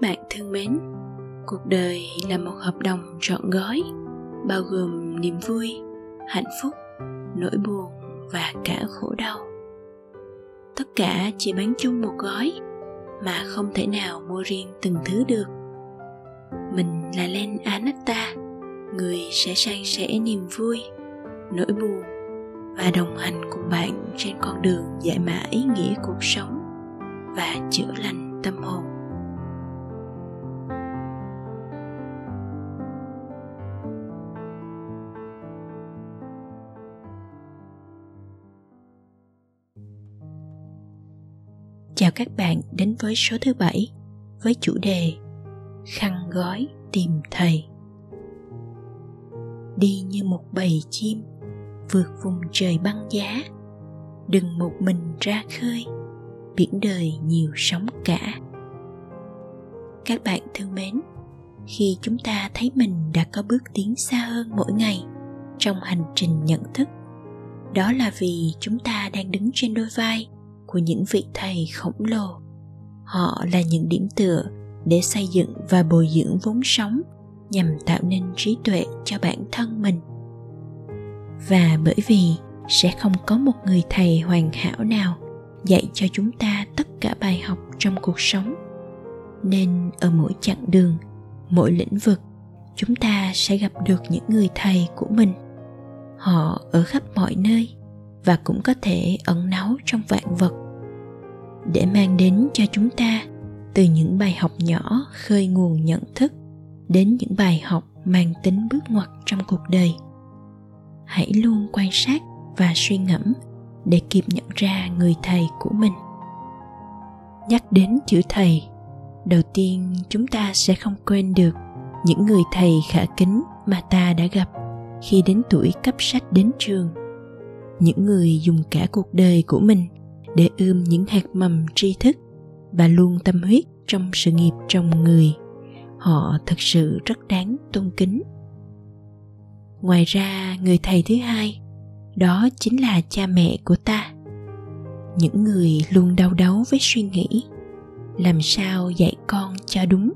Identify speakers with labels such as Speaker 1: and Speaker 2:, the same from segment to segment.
Speaker 1: các bạn thân mến, cuộc đời là một hợp đồng trọn gói, bao gồm niềm vui, hạnh phúc, nỗi buồn và cả khổ đau. Tất cả chỉ bán chung một gói mà không thể nào mua riêng từng thứ được. Mình là len anatta người sẽ san sẻ niềm vui, nỗi buồn và đồng hành cùng bạn trên con đường giải mã ý nghĩa cuộc sống và chữa lành tâm hồn. Chào các bạn đến với số thứ bảy với chủ đề Khăn gói tìm thầy. Đi như một bầy chim vượt vùng trời băng giá, đừng một mình ra khơi, biển đời nhiều sóng cả. Các bạn thân mến, khi chúng ta thấy mình đã có bước tiến xa hơn mỗi ngày trong hành trình nhận thức, đó là vì chúng ta đang đứng trên đôi vai của những vị thầy khổng lồ. Họ là những điểm tựa để xây dựng và bồi dưỡng vốn sống nhằm tạo nên trí tuệ cho bản thân mình. Và bởi vì sẽ không có một người thầy hoàn hảo nào dạy cho chúng ta tất cả bài học trong cuộc sống, nên ở mỗi chặng đường, mỗi lĩnh vực, chúng ta sẽ gặp được những người thầy của mình. Họ ở khắp mọi nơi và cũng có thể ẩn náu trong vạn vật để mang đến cho chúng ta từ những bài học nhỏ khơi nguồn nhận thức đến những bài học mang tính bước ngoặt trong cuộc đời. Hãy luôn quan sát và suy ngẫm để kịp nhận ra người thầy của mình. Nhắc đến chữ thầy, đầu tiên chúng ta sẽ không quên được những người thầy khả kính mà ta đã gặp khi đến tuổi cấp sách đến trường. Những người dùng cả cuộc đời của mình để ươm những hạt mầm tri thức và luôn tâm huyết trong sự nghiệp trồng người. Họ thực sự rất đáng tôn kính. Ngoài ra, người thầy thứ hai, đó chính là cha mẹ của ta. Những người luôn đau đáu với suy nghĩ, làm sao dạy con cho đúng?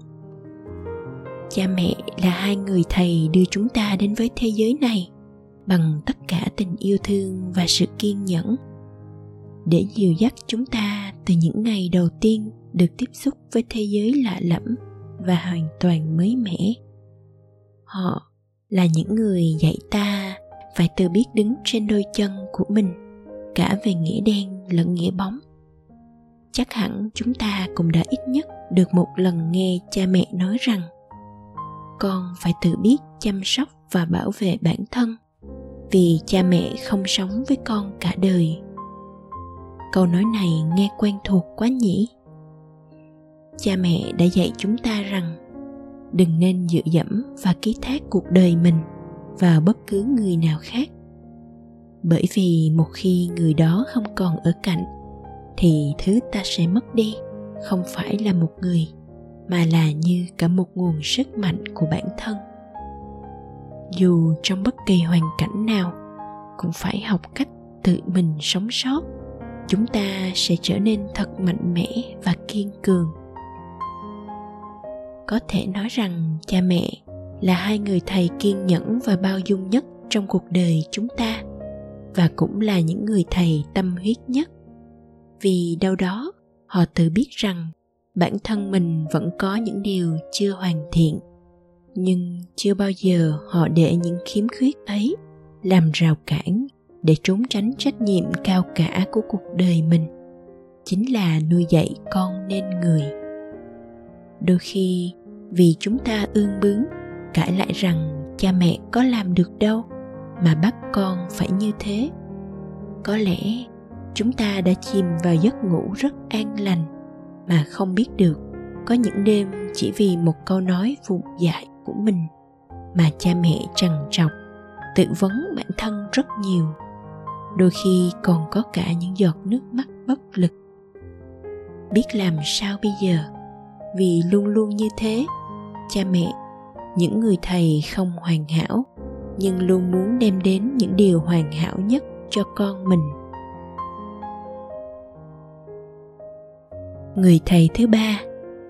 Speaker 1: Cha mẹ là hai người thầy đưa chúng ta đến với thế giới này bằng tất cả tình yêu thương và sự kiên nhẫn để dìu dắt chúng ta từ những ngày đầu tiên được tiếp xúc với thế giới lạ lẫm và hoàn toàn mới mẻ. Họ là những người dạy ta phải tự biết đứng trên đôi chân của mình, cả về nghĩa đen lẫn nghĩa bóng. Chắc hẳn chúng ta cũng đã ít nhất được một lần nghe cha mẹ nói rằng, con phải tự biết chăm sóc và bảo vệ bản thân, vì cha mẹ không sống với con cả đời câu nói này nghe quen thuộc quá nhỉ? Cha mẹ đã dạy chúng ta rằng, đừng nên dựa dẫm và ký thác cuộc đời mình vào bất cứ người nào khác. Bởi vì một khi người đó không còn ở cạnh, thì thứ ta sẽ mất đi không phải là một người, mà là như cả một nguồn sức mạnh của bản thân. Dù trong bất kỳ hoàn cảnh nào, cũng phải học cách tự mình sống sót chúng ta sẽ trở nên thật mạnh mẽ và kiên cường. Có thể nói rằng cha mẹ là hai người thầy kiên nhẫn và bao dung nhất trong cuộc đời chúng ta và cũng là những người thầy tâm huyết nhất. Vì đâu đó, họ tự biết rằng bản thân mình vẫn có những điều chưa hoàn thiện, nhưng chưa bao giờ họ để những khiếm khuyết ấy làm rào cản để trốn tránh trách nhiệm cao cả của cuộc đời mình. Chính là nuôi dạy con nên người. Đôi khi, vì chúng ta ương bướng, cãi lại rằng cha mẹ có làm được đâu, mà bắt con phải như thế. Có lẽ, chúng ta đã chìm vào giấc ngủ rất an lành, mà không biết được có những đêm chỉ vì một câu nói vụng dại của mình mà cha mẹ trằn trọc, tự vấn bản thân rất nhiều đôi khi còn có cả những giọt nước mắt bất lực. Biết làm sao bây giờ? Vì luôn luôn như thế. Cha mẹ, những người thầy không hoàn hảo, nhưng luôn muốn đem đến những điều hoàn hảo nhất cho con mình. Người thầy thứ ba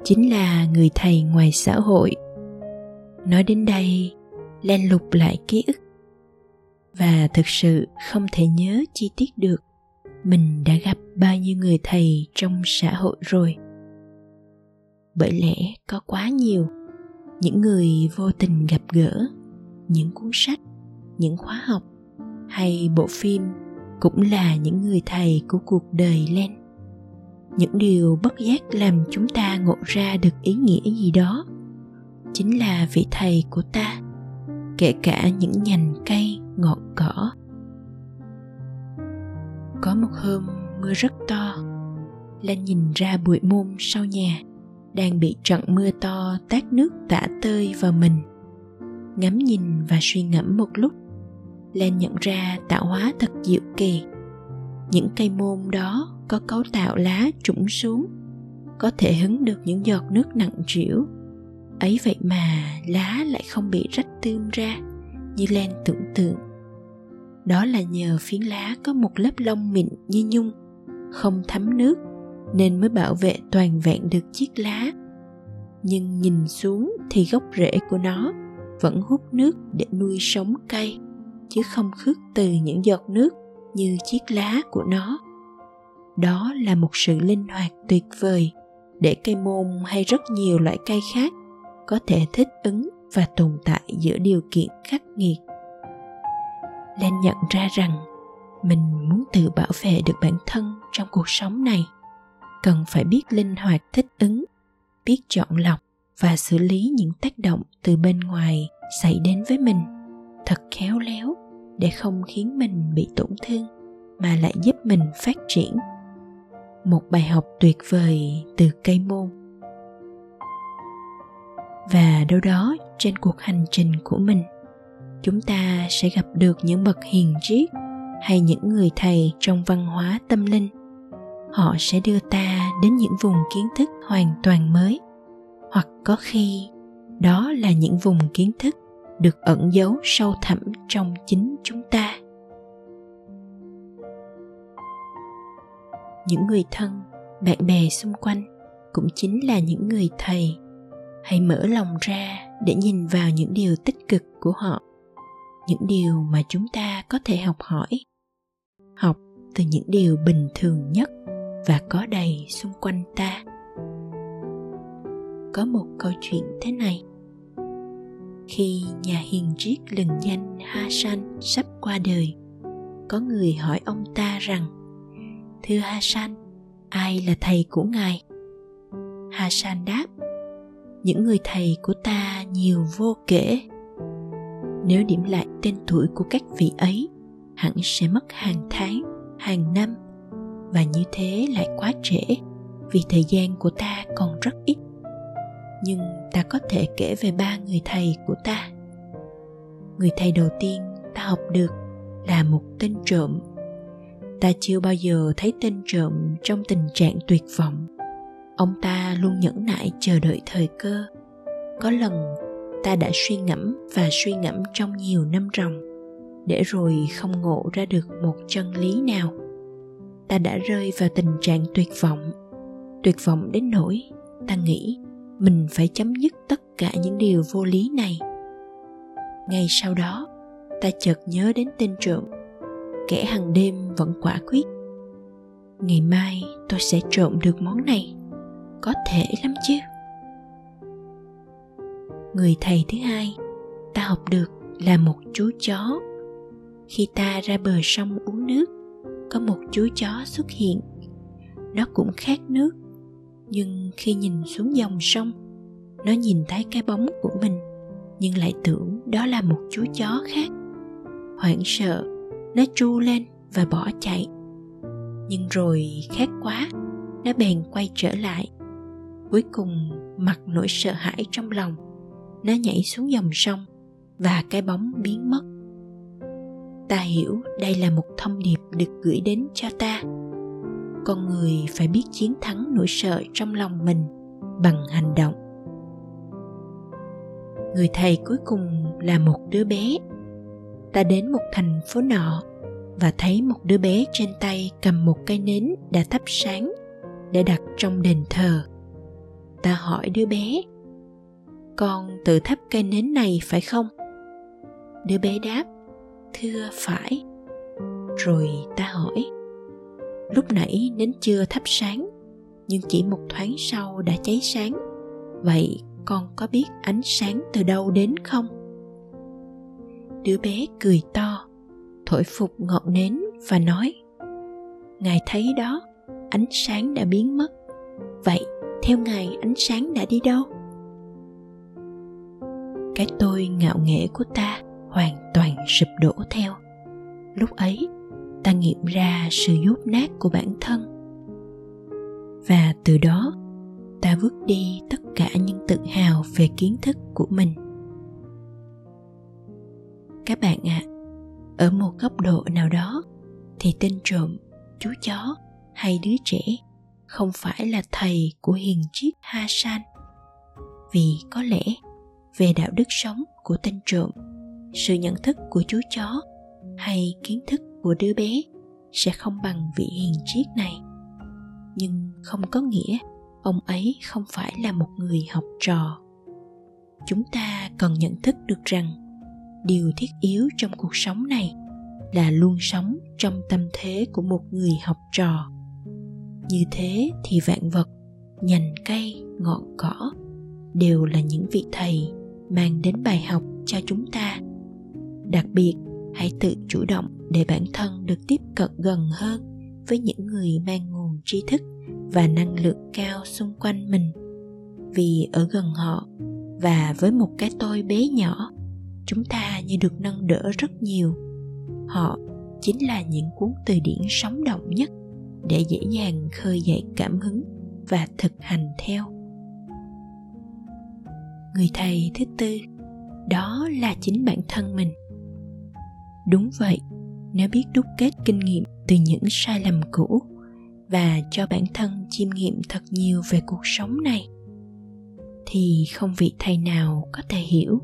Speaker 1: chính là người thầy ngoài xã hội. Nói đến đây len lục lại ký ức và thực sự không thể nhớ chi tiết được mình đã gặp bao nhiêu người thầy trong xã hội rồi. Bởi lẽ có quá nhiều những người vô tình gặp gỡ, những cuốn sách, những khóa học hay bộ phim cũng là những người thầy của cuộc đời lên những điều bất giác làm chúng ta ngộ ra được ý nghĩa gì đó chính là vị thầy của ta, kể cả những nhành cây ngọn cỏ. Có một hôm, mưa rất to. Lan nhìn ra bụi môn sau nhà, đang bị trận mưa to tát nước tả tơi vào mình. Ngắm nhìn và suy ngẫm một lúc Lan nhận ra tạo hóa thật diệu kỳ. Những cây môn đó có cấu tạo lá trũng xuống, có thể hứng được những giọt nước nặng trĩu. Ấy vậy mà lá lại không bị rách tươm ra, như Lan tưởng tượng đó là nhờ phiến lá có một lớp lông mịn như nhung, không thấm nước, nên mới bảo vệ toàn vẹn được chiếc lá. Nhưng nhìn xuống thì gốc rễ của nó vẫn hút nước để nuôi sống cây, chứ không khước từ những giọt nước như chiếc lá của nó. Đó là một sự linh hoạt tuyệt vời để cây môn hay rất nhiều loại cây khác có thể thích ứng và tồn tại giữa điều kiện khắc nghiệt lên nhận ra rằng mình muốn tự bảo vệ được bản thân trong cuộc sống này. Cần phải biết linh hoạt thích ứng, biết chọn lọc và xử lý những tác động từ bên ngoài xảy đến với mình. Thật khéo léo để không khiến mình bị tổn thương mà lại giúp mình phát triển. Một bài học tuyệt vời từ cây môn. Và đâu đó trên cuộc hành trình của mình chúng ta sẽ gặp được những bậc hiền triết hay những người thầy trong văn hóa tâm linh. Họ sẽ đưa ta đến những vùng kiến thức hoàn toàn mới. Hoặc có khi, đó là những vùng kiến thức được ẩn giấu sâu thẳm trong chính chúng ta. Những người thân, bạn bè xung quanh cũng chính là những người thầy. Hãy mở lòng ra để nhìn vào những điều tích cực của họ những điều mà chúng ta có thể học hỏi. Học từ những điều bình thường nhất và có đầy xung quanh ta. Có một câu chuyện thế này. Khi nhà hiền triết lừng danh Hasan sắp qua đời, có người hỏi ông ta rằng, thưa Hasan, ai là thầy của ngài? Hasan đáp, những người thầy của ta nhiều vô kể nếu điểm lại tên tuổi của các vị ấy, hẳn sẽ mất hàng tháng, hàng năm. Và như thế lại quá trễ, vì thời gian của ta còn rất ít. Nhưng ta có thể kể về ba người thầy của ta. Người thầy đầu tiên ta học được là một tên trộm. Ta chưa bao giờ thấy tên trộm trong tình trạng tuyệt vọng. Ông ta luôn nhẫn nại chờ đợi thời cơ. Có lần ta đã suy ngẫm và suy ngẫm trong nhiều năm ròng để rồi không ngộ ra được một chân lý nào. Ta đã rơi vào tình trạng tuyệt vọng tuyệt vọng đến nỗi ta nghĩ mình phải chấm dứt tất cả những điều vô lý này. Ngay sau đó, ta chợt nhớ đến tên trộm, kẻ hàng đêm vẫn quả quyết. Ngày mai tôi sẽ trộm được món này, có thể lắm chứ? Người thầy thứ hai, ta học được là một chú chó. Khi ta ra bờ sông uống nước, có một chú chó xuất hiện. Nó cũng khát nước, nhưng khi nhìn xuống dòng sông, nó nhìn thấy cái bóng của mình, nhưng lại tưởng đó là một chú chó khác. Hoảng sợ, nó tru lên và bỏ chạy. Nhưng rồi khát quá, nó bèn quay trở lại. Cuối cùng, mặc nỗi sợ hãi trong lòng nó nhảy xuống dòng sông và cái bóng biến mất. Ta hiểu đây là một thông điệp được gửi đến cho ta. Con người phải biết chiến thắng nỗi sợ trong lòng mình bằng hành động. Người thầy cuối cùng là một đứa bé. Ta đến một thành phố nọ và thấy một đứa bé trên tay cầm một cây nến đã thắp sáng để đặt trong đền thờ. Ta hỏi đứa bé con tự thắp cây nến này phải không? Đứa bé đáp, thưa phải. Rồi ta hỏi, lúc nãy nến chưa thắp sáng, nhưng chỉ một thoáng sau đã cháy sáng. Vậy con có biết ánh sáng từ đâu đến không? Đứa bé cười to, thổi phục ngọn nến và nói, ngài thấy đó, ánh sáng đã biến mất. Vậy theo ngài ánh sáng đã đi đâu? Cái tôi ngạo nghễ của ta hoàn toàn sụp đổ theo. Lúc ấy ta nghiệm ra sự dốt nát của bản thân. Và từ đó ta vứt đi tất cả những tự hào về kiến thức của mình. Các bạn ạ à, ở một góc độ nào đó thì tên trộm chú chó hay đứa trẻ không phải là thầy của hiền triết ha san vì có lẽ về đạo đức sống của tên trộm sự nhận thức của chú chó hay kiến thức của đứa bé sẽ không bằng vị hiền triết này. Nhưng không có nghĩa ông ấy không phải là một người học trò. Chúng ta cần nhận thức được rằng điều thiết yếu trong cuộc sống này là luôn sống trong tâm thế của một người học trò. Như thế thì vạn vật, nhành cây, ngọn cỏ đều là những vị thầy mang đến bài học cho chúng ta. Đặc biệt, hãy tự chủ động để bản thân được tiếp cận gần hơn với những người mang nguồn tri thức và năng lượng cao xung quanh mình. Vì ở gần họ và với một cái tôi bé nhỏ, chúng ta như được nâng đỡ rất nhiều. Họ chính là những cuốn từ điển sống động nhất để dễ dàng khơi dậy cảm hứng và thực hành theo người thầy thứ tư. Đó là chính bản thân mình. Đúng vậy, nếu biết đúc kết kinh nghiệm từ những sai lầm cũ và cho bản thân chiêm nghiệm thật nhiều về cuộc sống này, thì không vị thầy nào có thể hiểu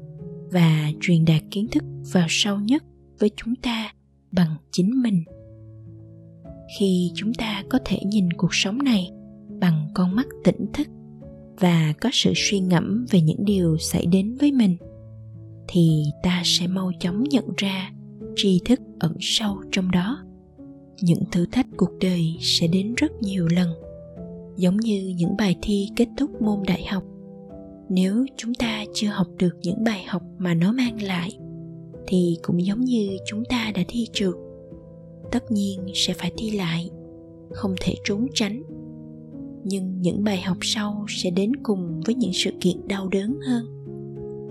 Speaker 1: và truyền đạt kiến thức vào sâu nhất với chúng ta bằng chính mình. Khi chúng ta có thể nhìn cuộc sống này bằng con mắt tỉnh thức và có sự suy ngẫm về những điều xảy đến với mình, thì ta sẽ mau chóng nhận ra tri thức ẩn sâu trong đó. Những thử thách cuộc đời sẽ đến rất nhiều lần, giống như những bài thi kết thúc môn đại học. Nếu chúng ta chưa học được những bài học mà nó mang lại, thì cũng giống như chúng ta đã thi trượt, tất nhiên sẽ phải thi lại, không thể trốn tránh nhưng những bài học sau sẽ đến cùng với những sự kiện đau đớn hơn.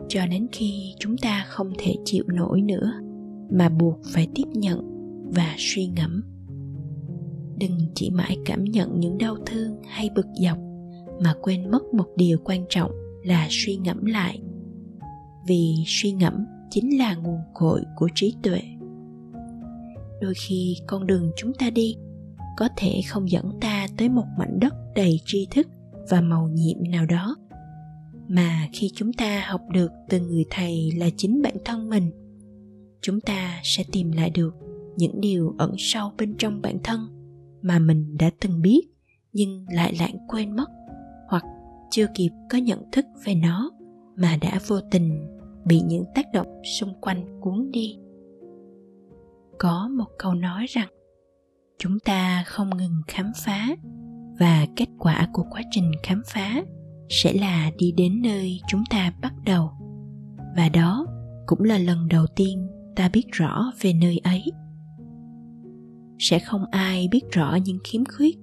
Speaker 1: Cho đến khi chúng ta không thể chịu nổi nữa, mà buộc phải tiếp nhận và suy ngẫm. Đừng chỉ mãi cảm nhận những đau thương hay bực dọc, mà quên mất một điều quan trọng là suy ngẫm lại. Vì suy ngẫm chính là nguồn cội của trí tuệ. Đôi khi con đường chúng ta đi có thể không dẫn ta tới một mảnh đất đầy tri thức và màu nhiệm nào đó. Mà khi chúng ta học được từ người thầy là chính bản thân mình, chúng ta sẽ tìm lại được những điều ẩn sâu bên trong bản thân mà mình đã từng biết nhưng lại lãng quên mất hoặc chưa kịp có nhận thức về nó mà đã vô tình bị những tác động xung quanh cuốn đi. Có một câu nói rằng chúng ta không ngừng khám phá và kết quả của quá trình khám phá sẽ là đi đến nơi chúng ta bắt đầu. Và đó cũng là lần đầu tiên ta biết rõ về nơi ấy. Sẽ không ai biết rõ những khiếm khuyết,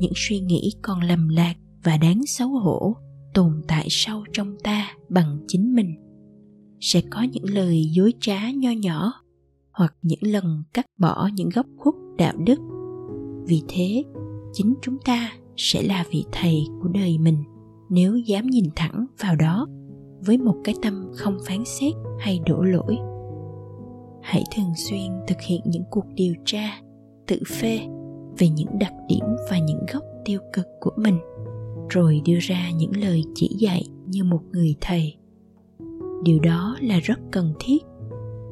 Speaker 1: những suy nghĩ còn lầm lạc và đáng xấu hổ tồn tại sâu trong ta bằng chính mình. Sẽ có những lời dối trá nho nhỏ hoặc những lần cắt bỏ những góc khuất đạo đức. Vì thế, chính chúng ta sẽ là vị thầy của đời mình. Nếu dám nhìn thẳng vào đó với một cái tâm không phán xét hay đổ lỗi, hãy thường xuyên thực hiện những cuộc điều tra tự phê về những đặc điểm và những góc tiêu cực của mình, rồi đưa ra những lời chỉ dạy như một người thầy. Điều đó là rất cần thiết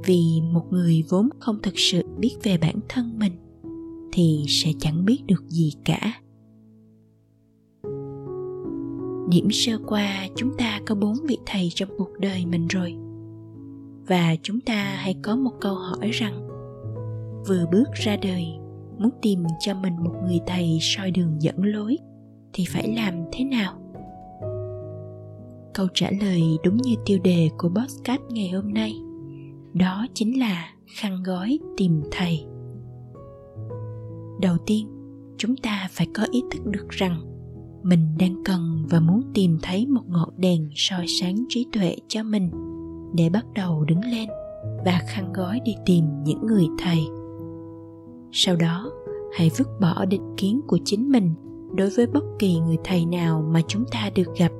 Speaker 1: vì một người vốn không thực sự biết về bản thân mình thì sẽ chẳng biết được gì cả. Điểm sơ qua, chúng ta có bốn vị thầy trong cuộc đời mình rồi. Và chúng ta hãy có một câu hỏi rằng, vừa bước ra đời, muốn tìm cho mình một người thầy soi đường dẫn lối, thì phải làm thế nào? Câu trả lời đúng như tiêu đề của podcast ngày hôm nay, đó chính là khăn gói tìm thầy đầu tiên, chúng ta phải có ý thức được rằng mình đang cần và muốn tìm thấy một ngọn đèn soi sáng trí tuệ cho mình để bắt đầu đứng lên và khăn gói đi tìm những người thầy. Sau đó, hãy vứt bỏ định kiến của chính mình đối với bất kỳ người thầy nào mà chúng ta được gặp.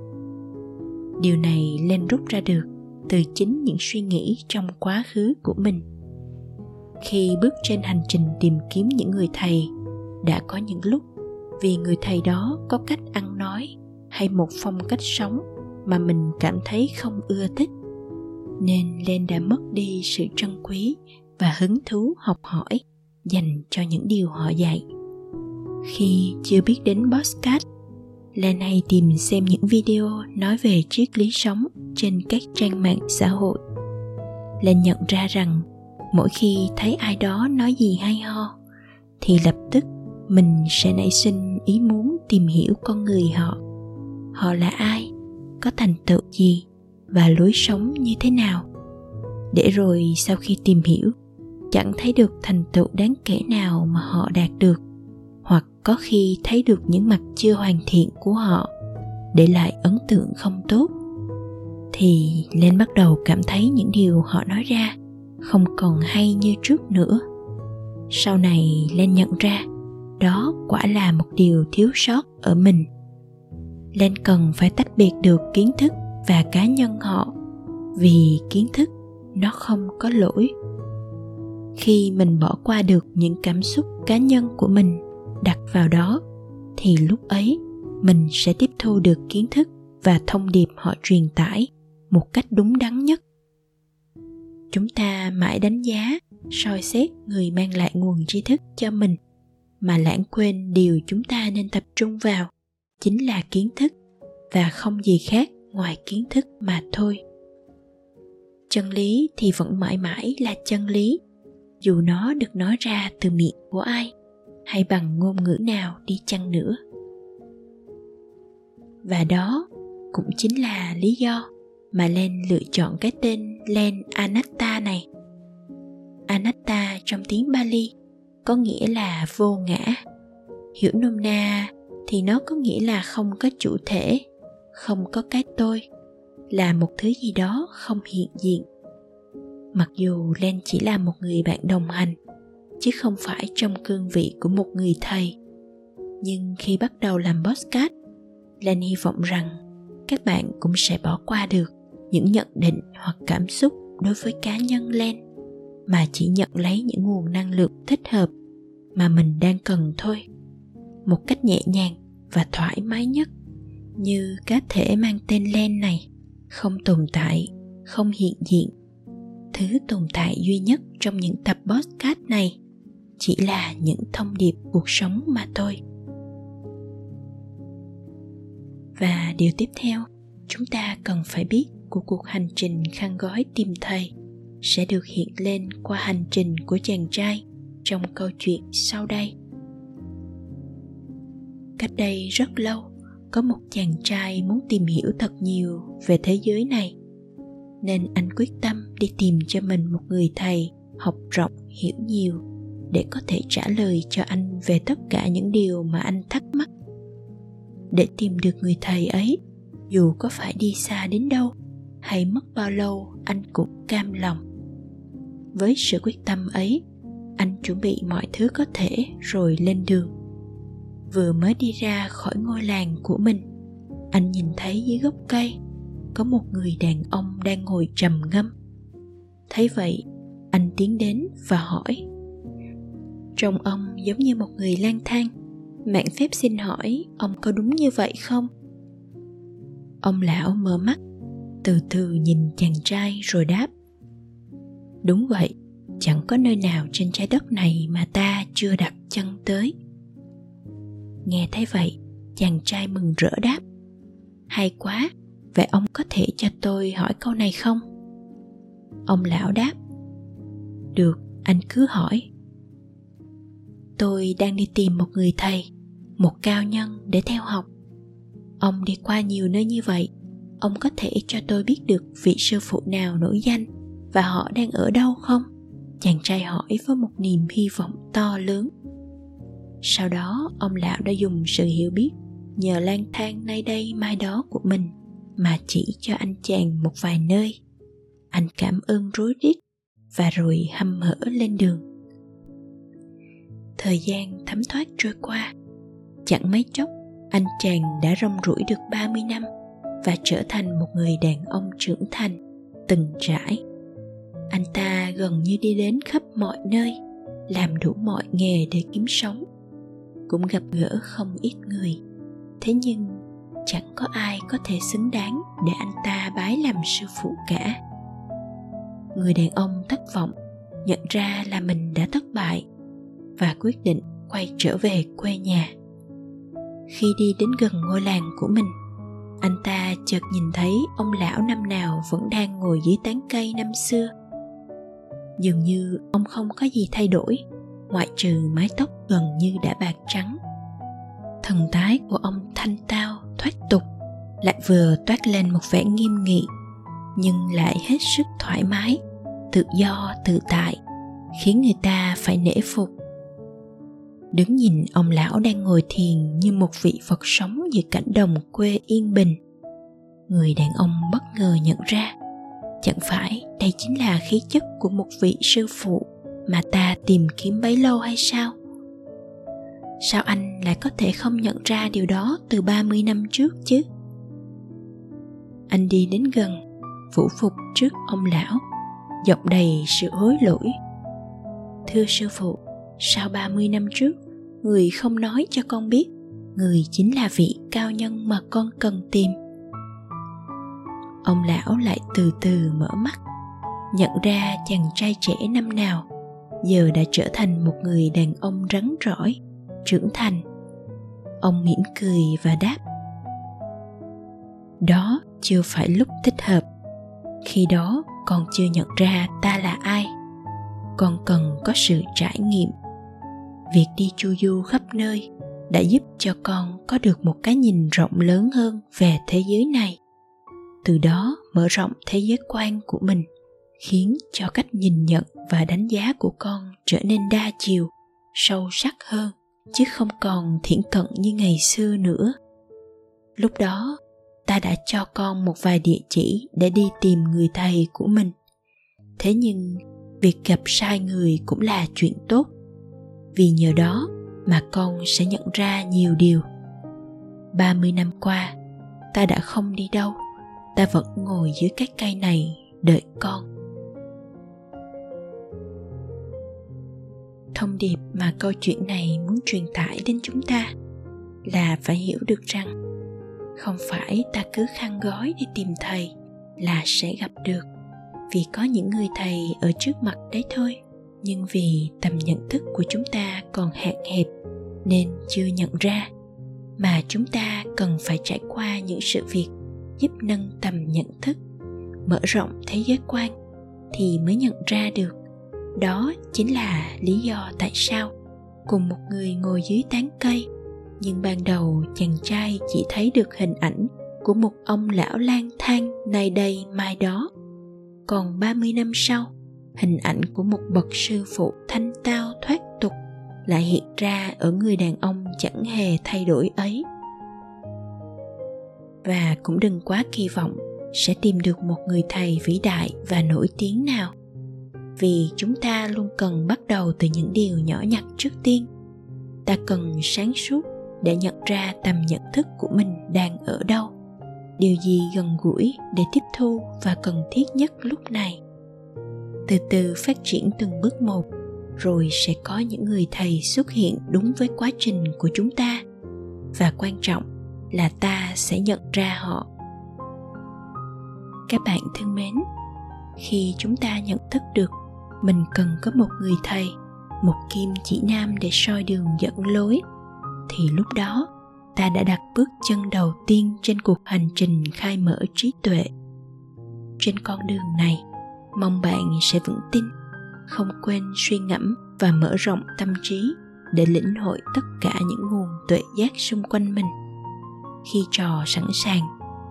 Speaker 1: Điều này lên rút ra được từ chính những suy nghĩ trong quá khứ của mình khi bước trên hành trình tìm kiếm những người thầy, đã có những lúc vì người thầy đó có cách ăn nói hay một phong cách sống mà mình cảm thấy không ưa thích, nên Len đã mất đi sự trân quý và hứng thú học hỏi dành cho những điều họ dạy. Khi chưa biết đến postcard Len hay tìm xem những video nói về triết lý sống trên các trang mạng xã hội Len nhận ra rằng mỗi khi thấy ai đó nói gì hay ho, thì lập tức mình sẽ nảy sinh ý muốn tìm hiểu con người họ. Họ là ai, có thành tựu gì và lối sống như thế nào? Để rồi sau khi tìm hiểu, chẳng thấy được thành tựu đáng kể nào mà họ đạt được, hoặc có khi thấy được những mặt chưa hoàn thiện của họ để lại ấn tượng không tốt, thì lên bắt đầu cảm thấy những điều họ nói ra không còn hay như trước nữa. Sau này lên nhận ra, đó quả là một điều thiếu sót ở mình. Lên cần phải tách biệt được kiến thức và cá nhân họ, vì kiến thức nó không có lỗi. Khi mình bỏ qua được những cảm xúc cá nhân của mình đặt vào đó, thì lúc ấy mình sẽ tiếp thu được kiến thức và thông điệp họ truyền tải một cách đúng đắn nhất chúng ta mãi đánh giá, soi xét người mang lại nguồn tri thức cho mình. Mà lãng quên điều chúng ta nên tập trung vào chính là kiến thức và không gì khác ngoài kiến thức mà thôi. Chân lý thì vẫn mãi mãi là chân lý, dù nó được nói ra từ miệng của ai hay bằng ngôn ngữ nào đi chăng nữa. Và đó cũng chính là lý do mà len lựa chọn cái tên len anatta này. Anatta trong tiếng bali có nghĩa là vô ngã. Hiểu nôm na thì nó có nghĩa là không có chủ thể không có cái tôi là một thứ gì đó không hiện diện. Mặc dù len chỉ là một người bạn đồng hành chứ không phải trong cương vị của một người thầy. Nhưng khi bắt đầu làm podcast, len hy vọng rằng các bạn cũng sẽ bỏ qua được những nhận định hoặc cảm xúc đối với cá nhân len mà chỉ nhận lấy những nguồn năng lượng thích hợp mà mình đang cần thôi, một cách nhẹ nhàng và thoải mái nhất. Như cá thể mang tên len này, không tồn tại, không hiện diện. Thứ tồn tại duy nhất trong những tập podcast này chỉ là những thông điệp cuộc sống mà thôi. Và điều tiếp theo, chúng ta cần phải biết của cuộc hành trình khăn gói tìm thầy sẽ được hiện lên qua hành trình của chàng trai trong câu chuyện sau đây. Cách đây rất lâu, có một chàng trai muốn tìm hiểu thật nhiều về thế giới này, nên anh quyết tâm đi tìm cho mình một người thầy học rộng, hiểu nhiều để có thể trả lời cho anh về tất cả những điều mà anh thắc mắc. Để tìm được người thầy ấy, dù có phải đi xa đến đâu hay mất bao lâu anh cũng cam lòng. Với sự quyết tâm ấy, anh chuẩn bị mọi thứ có thể rồi lên đường. Vừa mới đi ra khỏi ngôi làng của mình, anh nhìn thấy dưới gốc cây có một người đàn ông đang ngồi trầm ngâm. Thấy vậy, anh tiến đến và hỏi, trông ông giống như một người lang thang, mạng phép xin hỏi ông có đúng như vậy không? Ông lão mở mắt từ từ nhìn chàng trai rồi đáp. Đúng vậy, chẳng có nơi nào trên trái đất này mà ta chưa đặt chân tới. Nghe thấy vậy, chàng trai mừng rỡ đáp. Hay quá, vậy ông có thể cho tôi hỏi câu này không? Ông lão đáp. Được, anh cứ hỏi. Tôi đang đi tìm một người thầy, một cao nhân để theo học. Ông đi qua nhiều nơi như vậy ông có thể cho tôi biết được vị sư phụ nào nổi danh và họ đang ở đâu không? Chàng trai hỏi với một niềm hy vọng to lớn. Sau đó, ông lão đã dùng sự hiểu biết nhờ lang thang nay đây mai đó của mình mà chỉ cho anh chàng một vài nơi. Anh cảm ơn rối rít và rồi hăm hở lên đường. Thời gian thấm thoát trôi qua. Chẳng mấy chốc, anh chàng đã rong ruổi được 30 năm và trở thành một người đàn ông trưởng thành, từng trải. Anh ta gần như đi đến khắp mọi nơi, làm đủ mọi nghề để kiếm sống. Cũng gặp gỡ không ít người. Thế nhưng, chẳng có ai có thể xứng đáng để anh ta bái làm sư phụ cả. Người đàn ông thất vọng, nhận ra là mình đã thất bại và quyết định quay trở về quê nhà. Khi đi đến gần ngôi làng của mình anh ta chợt nhìn thấy ông lão năm nào vẫn đang ngồi dưới tán cây năm xưa. Dường như ông không có gì thay đổi, ngoại trừ mái tóc gần như đã bạc trắng. Thần thái của ông thanh tao, thoát tục, lại vừa toát lên một vẻ nghiêm nghị, nhưng lại hết sức thoải mái, tự do, tự tại, khiến người ta phải nể phục đứng nhìn ông lão đang ngồi thiền như một vị phật sống giữa cảnh đồng quê yên bình. Người đàn ông bất ngờ nhận ra, chẳng phải đây chính là khí chất của một vị sư phụ mà ta tìm kiếm bấy lâu hay sao? Sao anh lại có thể không nhận ra điều đó từ 30 năm trước chứ? Anh đi đến gần, phủ phục trước ông lão, giọng đầy sự hối lỗi. Thưa sư phụ sau 30 năm trước người không nói cho con biết, người chính là vị cao nhân mà con cần tìm. Ông lão lại từ từ mở mắt, nhận ra chàng trai trẻ năm nào, giờ đã trở thành một người đàn ông rắn rỏi, trưởng thành. Ông mỉm cười và đáp, đó chưa phải lúc thích hợp. Khi đó con chưa nhận ra ta là ai, con cần có sự trải nghiệm việc đi chu du khắp nơi đã giúp cho con có được một cái nhìn rộng lớn hơn về thế giới này. Từ đó mở rộng thế giới quan của mình, khiến cho cách nhìn nhận và đánh giá của con trở nên đa chiều, sâu sắc hơn, chứ không còn thiển cận như ngày xưa nữa. Lúc đó, ta đã cho con một vài địa chỉ để đi tìm người thầy của mình. Thế nhưng, việc gặp sai người cũng là chuyện tốt vì nhờ đó mà con sẽ nhận ra nhiều điều. 30 năm qua, ta đã không đi đâu. Ta vẫn ngồi dưới cái cây này đợi con. Thông điệp mà câu chuyện này muốn truyền tải đến chúng ta là phải hiểu được rằng không phải ta cứ khăn gói đi tìm thầy là sẽ gặp được, vì có những người thầy ở trước mặt đấy thôi nhưng vì tầm nhận thức của chúng ta còn hạn hẹp nên chưa nhận ra, mà chúng ta cần phải trải qua những sự việc giúp nâng tầm nhận thức, mở rộng thế giới quan thì mới nhận ra được. Đó chính là lý do tại sao cùng một người ngồi dưới tán cây, nhưng ban đầu chàng trai chỉ thấy được hình ảnh của một ông lão lang thang nay đây mai đó. Còn 30 năm sau hình ảnh của một bậc sư phụ thanh tao thoát tục lại hiện ra ở người đàn ông chẳng hề thay đổi ấy. Và cũng đừng quá kỳ vọng sẽ tìm được một người thầy vĩ đại và nổi tiếng nào, vì chúng ta luôn cần bắt đầu từ những điều nhỏ nhặt trước tiên. Ta cần sáng suốt để nhận ra tầm nhận thức của mình đang ở đâu, điều gì gần gũi để tiếp thu và cần thiết nhất lúc này từ từ phát triển từng bước một, rồi sẽ có những người thầy xuất hiện đúng với quá trình của chúng ta. Và quan trọng là ta sẽ nhận ra họ. Các bạn thân mến, khi chúng ta nhận thức được mình cần có một người thầy, một kim chỉ nam để soi đường dẫn lối, thì lúc đó ta đã đặt bước chân đầu tiên trên cuộc hành trình khai mở trí tuệ. Trên con đường này mong bạn sẽ vững tin, không quên suy ngẫm và mở rộng tâm trí để lĩnh hội tất cả những nguồn tuệ giác xung quanh mình. Khi trò sẵn sàng,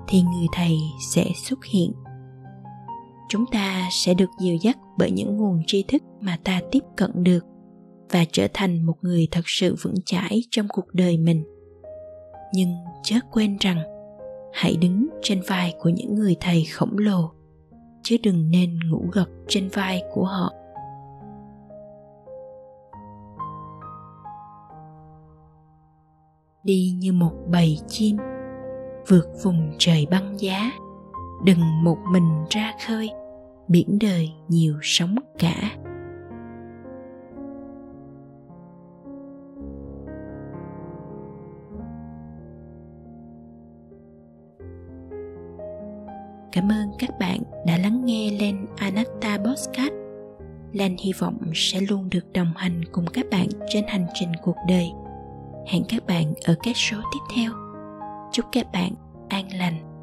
Speaker 1: thì người thầy sẽ xuất hiện. Chúng ta sẽ được dìu dắt bởi những nguồn tri thức mà ta tiếp cận được và trở thành một người thật sự vững chãi trong cuộc đời mình. Nhưng chớ quên rằng, hãy đứng trên vai của những người thầy khổng lồ chứ đừng nên ngủ gật trên vai của họ. Đi như một bầy chim, vượt vùng trời băng giá. Đừng một mình ra khơi, biển đời nhiều sóng cả. Lan hy vọng sẽ luôn được đồng hành cùng các bạn trên hành trình cuộc đời. Hẹn các bạn ở các số tiếp theo. Chúc các bạn an lành.